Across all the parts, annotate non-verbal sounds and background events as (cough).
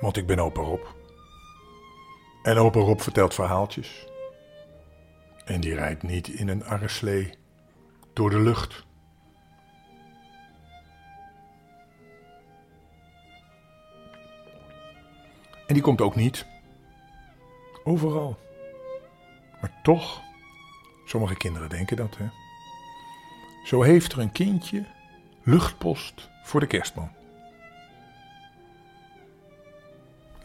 want ik ben opa Rob. En opa Rob vertelt verhaaltjes. En die rijdt niet in een arreslee door de lucht. En die komt ook niet overal. Maar toch, sommige kinderen denken dat, hè. Zo heeft er een kindje luchtpost voor de kerstman.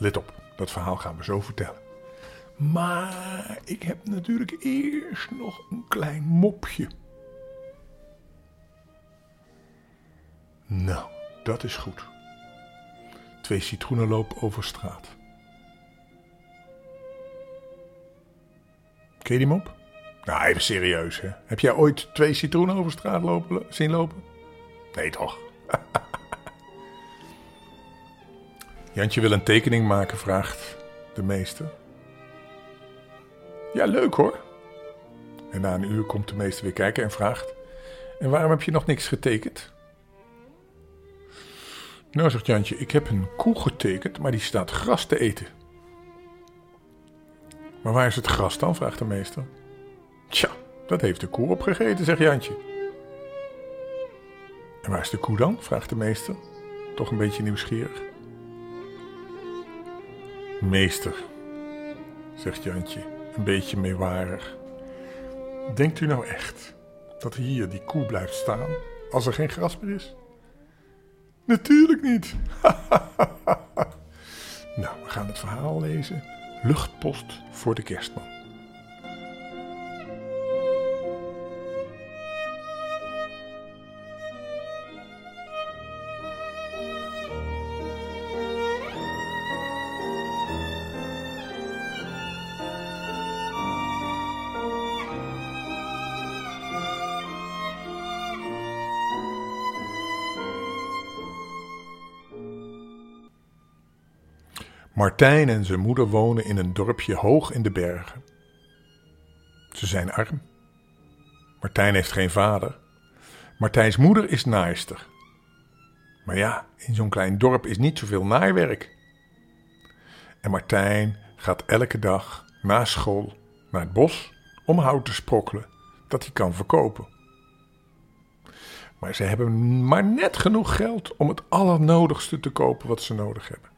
Let op, dat verhaal gaan we zo vertellen. Maar ik heb natuurlijk eerst nog een klein mopje. Nou, dat is goed. Twee citroenen lopen over straat. Ken je die mop? Nou, even serieus, hè. Heb jij ooit twee citroenen over straat lopen, zien lopen? Nee, toch? (laughs) Jantje wil een tekening maken, vraagt de meester. Ja, leuk hoor. En na een uur komt de meester weer kijken en vraagt: En waarom heb je nog niks getekend? Nou, zegt Jantje, ik heb een koe getekend, maar die staat gras te eten. Maar waar is het gras dan? vraagt de meester. Tja, dat heeft de koe opgegeten, zegt Jantje. En waar is de koe dan? vraagt de meester, toch een beetje nieuwsgierig. Meester, zegt Jantje, een beetje meewarig. Denkt u nou echt dat hier die koe blijft staan als er geen gras meer is? Natuurlijk niet. (laughs) nou, we gaan het verhaal lezen. Luchtpost voor de kerstman. Martijn en zijn moeder wonen in een dorpje hoog in de bergen. Ze zijn arm. Martijn heeft geen vader. Martijns moeder is naaister. Maar ja, in zo'n klein dorp is niet zoveel naaiwerk. En Martijn gaat elke dag na school naar het bos om hout te sprokkelen dat hij kan verkopen. Maar ze hebben maar net genoeg geld om het allernodigste te kopen wat ze nodig hebben.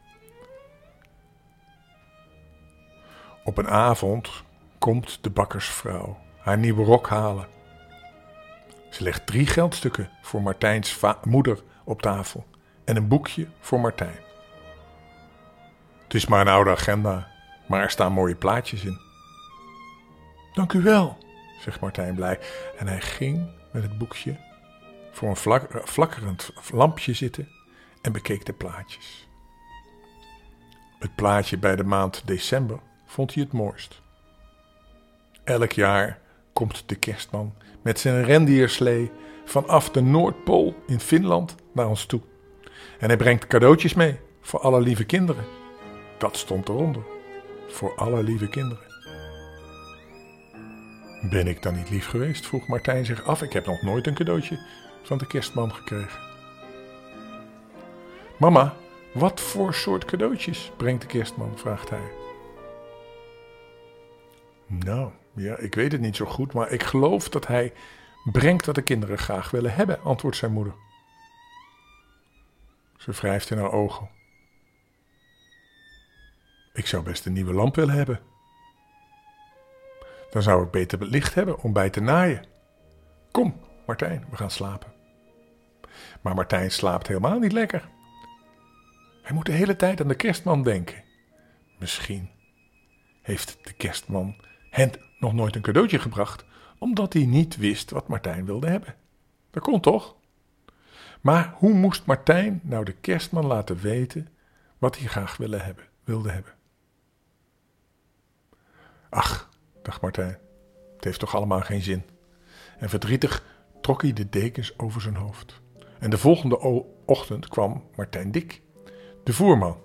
Op een avond komt de bakkersvrouw haar nieuwe rok halen. Ze legt drie geldstukken voor Martijns moeder op tafel en een boekje voor Martijn. Het is maar een oude agenda, maar er staan mooie plaatjes in. Dank u wel, zegt Martijn blij. En hij ging met het boekje voor een vlak, flakkerend lampje zitten en bekeek de plaatjes. Het plaatje bij de maand december vond hij het mooist. Elk jaar komt de kerstman met zijn rendierslee vanaf de Noordpool in Finland naar ons toe. En hij brengt cadeautjes mee voor alle lieve kinderen. Dat stond eronder. Voor alle lieve kinderen. Ben ik dan niet lief geweest? vroeg Martijn zich af. Ik heb nog nooit een cadeautje van de kerstman gekregen. Mama, wat voor soort cadeautjes brengt de kerstman? vraagt hij. Nou, ja, ik weet het niet zo goed, maar ik geloof dat hij brengt wat de kinderen graag willen hebben, antwoordt zijn moeder. Ze wrijft in haar ogen. Ik zou best een nieuwe lamp willen hebben. Dan zou ik beter licht hebben om bij te naaien. Kom, Martijn, we gaan slapen. Maar Martijn slaapt helemaal niet lekker. Hij moet de hele tijd aan de kerstman denken. Misschien heeft de kerstman hen nog nooit een cadeautje gebracht, omdat hij niet wist wat Martijn wilde hebben. Dat kon toch? Maar hoe moest Martijn nou de kerstman laten weten wat hij graag wilde hebben? Wilde hebben? Ach, dacht Martijn, het heeft toch allemaal geen zin. En verdrietig trok hij de dekens over zijn hoofd. En de volgende ochtend kwam Martijn Dik, de voerman.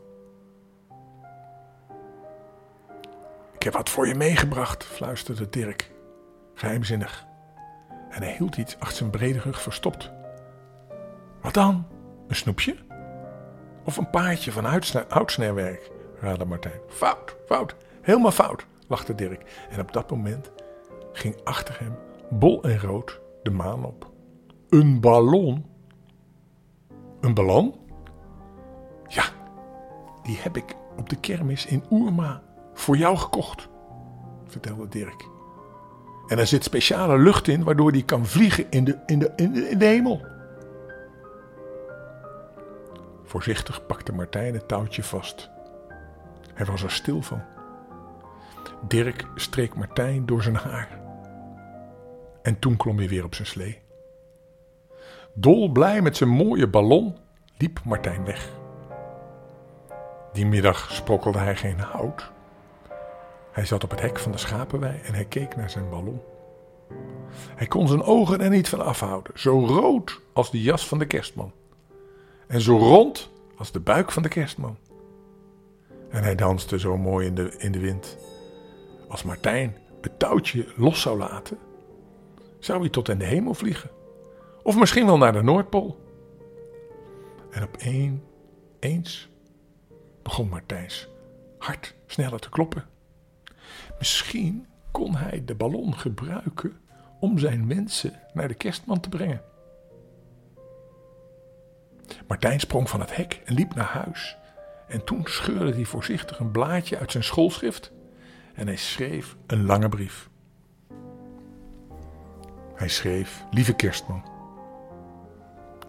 Heb wat voor je meegebracht, fluisterde Dirk. geheimzinnig. En hij hield iets achter zijn brede rug verstopt. Wat dan? Een snoepje? Of een paardje van houtsnerwerk? raadde Martijn. Fout, fout, helemaal fout, lachte Dirk. En op dat moment ging achter hem, bol en rood, de maan op. Een ballon? Een ballon? Ja, die heb ik op de kermis in Oerma voor jou gekocht, vertelde Dirk. En er zit speciale lucht in, waardoor die kan vliegen in de, in de, in de, hemel. Voorzichtig pakte Martijn het touwtje vast. Hij was er stil van. Dirk streek Martijn door zijn haar. En toen klom hij weer op zijn slee. Dolblij met zijn mooie ballon liep Martijn weg. Die middag sprokkelde hij geen hout. Hij zat op het hek van de schapenwei en hij keek naar zijn ballon. Hij kon zijn ogen er niet van afhouden, zo rood als de jas van de kerstman. En zo rond als de buik van de kerstman. En hij danste zo mooi in de, in de wind. Als Martijn het touwtje los zou laten, zou hij tot in de hemel vliegen. Of misschien wel naar de Noordpool. En op één, eens begon Martijns hart sneller te kloppen. Misschien kon hij de ballon gebruiken om zijn mensen naar de kerstman te brengen. Martijn sprong van het hek en liep naar huis. En toen scheurde hij voorzichtig een blaadje uit zijn schoolschrift en hij schreef een lange brief. Hij schreef: Lieve kerstman.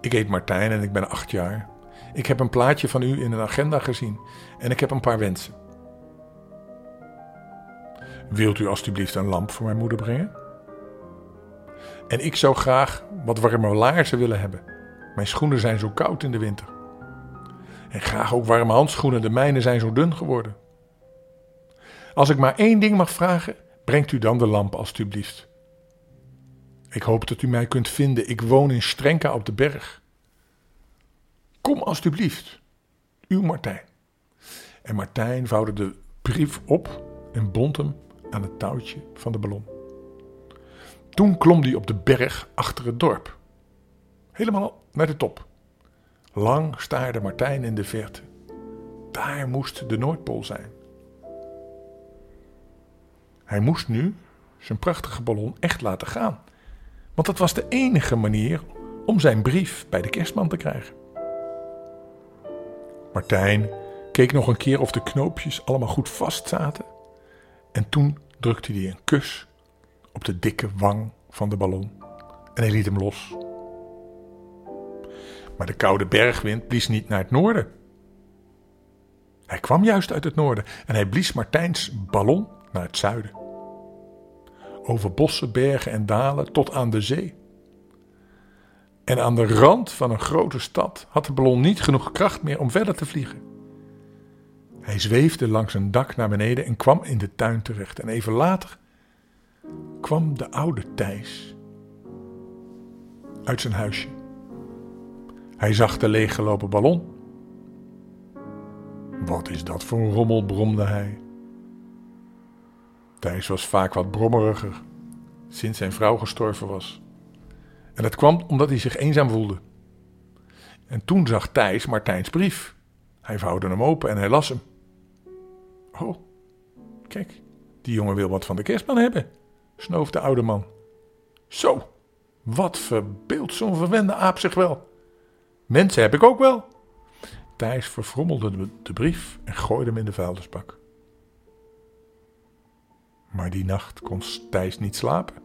Ik heet Martijn en ik ben acht jaar. Ik heb een plaatje van u in een agenda gezien en ik heb een paar wensen. Wilt u alstublieft een lamp voor mijn moeder brengen? En ik zou graag wat warme laarzen willen hebben. Mijn schoenen zijn zo koud in de winter. En graag ook warme handschoenen, de mijne zijn zo dun geworden. Als ik maar één ding mag vragen, brengt u dan de lamp alstublieft. Ik hoop dat u mij kunt vinden. Ik woon in Strenka op de berg. Kom alstublieft, uw Martijn. En Martijn vouwde de brief op en bond hem aan het touwtje van de ballon. Toen klom hij op de berg achter het dorp. Helemaal naar de top. Lang staarde Martijn in de verte. Daar moest de Noordpool zijn. Hij moest nu zijn prachtige ballon echt laten gaan. Want dat was de enige manier om zijn brief bij de kerstman te krijgen. Martijn keek nog een keer of de knoopjes allemaal goed vast zaten. En toen drukte hij een kus op de dikke wang van de ballon. En hij liet hem los. Maar de koude bergwind blies niet naar het noorden. Hij kwam juist uit het noorden en hij blies Martijns ballon naar het zuiden. Over bossen, bergen en dalen tot aan de zee. En aan de rand van een grote stad had de ballon niet genoeg kracht meer om verder te vliegen. Hij zweefde langs een dak naar beneden en kwam in de tuin terecht. En even later kwam de oude Thijs uit zijn huisje. Hij zag de leeggelopen ballon. Wat is dat voor een rommel, bromde hij. Thijs was vaak wat brommeriger sinds zijn vrouw gestorven was. En dat kwam omdat hij zich eenzaam voelde. En toen zag Thijs Martijns brief. Hij vouwde hem open en hij las hem. Oh, kijk, die jongen wil wat van de kerstman hebben, snoof de oude man. Zo, wat verbeeldt zo'n verwende aap zich wel. Mensen heb ik ook wel. Thijs verfrommelde de brief en gooide hem in de vuilnisbak. Maar die nacht kon Thijs niet slapen.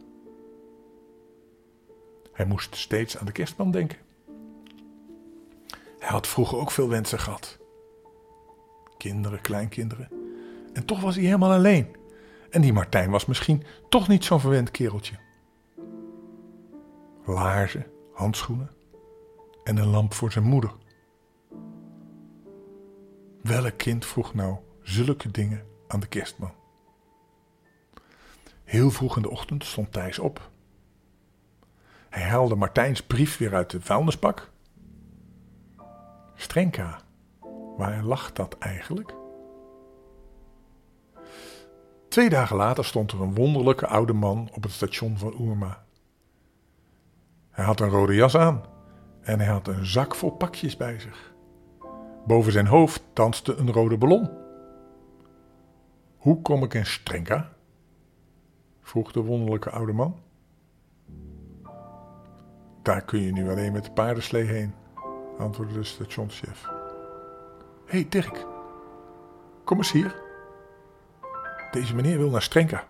Hij moest steeds aan de kerstman denken. Hij had vroeger ook veel wensen gehad. Kinderen, kleinkinderen. En toch was hij helemaal alleen. En die Martijn was misschien toch niet zo'n verwend kereltje. Laarzen, handschoenen en een lamp voor zijn moeder. Welk kind vroeg nou zulke dingen aan de kerstman? Heel vroeg in de ochtend stond Thijs op. Hij haalde Martijns brief weer uit de vuilnisbak. Strenka, waar lag dat eigenlijk? Twee dagen later stond er een wonderlijke oude man op het station van Oerma. Hij had een rode jas aan en hij had een zak vol pakjes bij zich. Boven zijn hoofd danste een rode ballon. Hoe kom ik in Strenka? vroeg de wonderlijke oude man. Daar kun je nu alleen met de paardenslee heen, antwoordde de stationschef. Hé hey Dirk, kom eens hier. Deze meneer wil naar Strenka.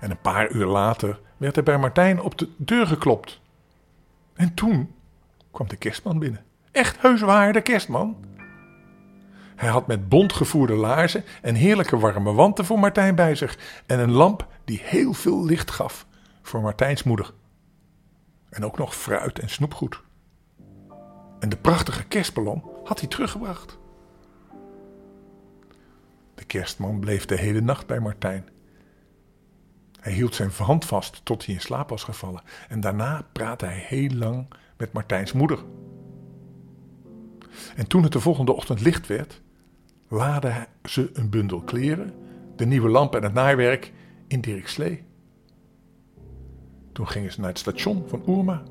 En een paar uur later werd er bij Martijn op de deur geklopt. En toen kwam de kerstman binnen. Echt heus de kerstman. Hij had met bont gevoerde laarzen en heerlijke warme wanten voor Martijn bij zich. En een lamp die heel veel licht gaf voor Martijns moeder. En ook nog fruit en snoepgoed. En de prachtige kerstballon had hij teruggebracht. Kerstman bleef de hele nacht bij Martijn. Hij hield zijn hand vast tot hij in slaap was gevallen. En daarna praatte hij heel lang met Martijns moeder. En toen het de volgende ochtend licht werd, laadden ze een bundel kleren, de nieuwe lamp en het naaiwerk in Dirk Slee. Toen gingen ze naar het station van Oerma.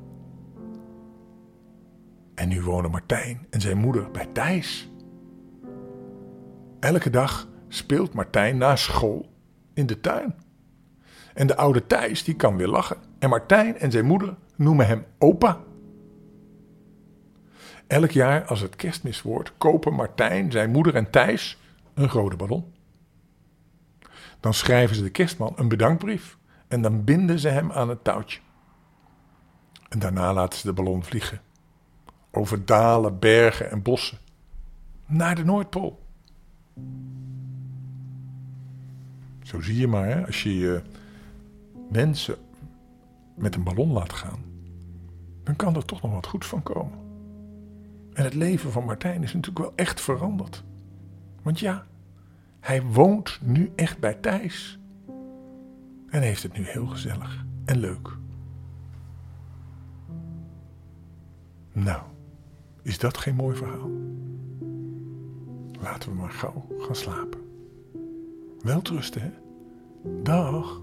En nu wonen Martijn en zijn moeder bij Thijs. Elke dag speelt Martijn na school in de tuin. En de oude Thijs die kan weer lachen. En Martijn en zijn moeder noemen hem opa. Elk jaar als het kerstmis wordt, kopen Martijn, zijn moeder en Thijs een rode ballon. Dan schrijven ze de kerstman een bedankbrief en dan binden ze hem aan het touwtje. En daarna laten ze de ballon vliegen. Over dalen, bergen en bossen. Naar de Noordpool. Zo zie je maar, hè, als je je mensen met een ballon laat gaan, dan kan er toch nog wat goed van komen. En het leven van Martijn is natuurlijk wel echt veranderd. Want ja, hij woont nu echt bij Thijs. En heeft het nu heel gezellig en leuk. Nou, is dat geen mooi verhaal? Laten we maar gauw gaan slapen. Welterusten, hè? Dag.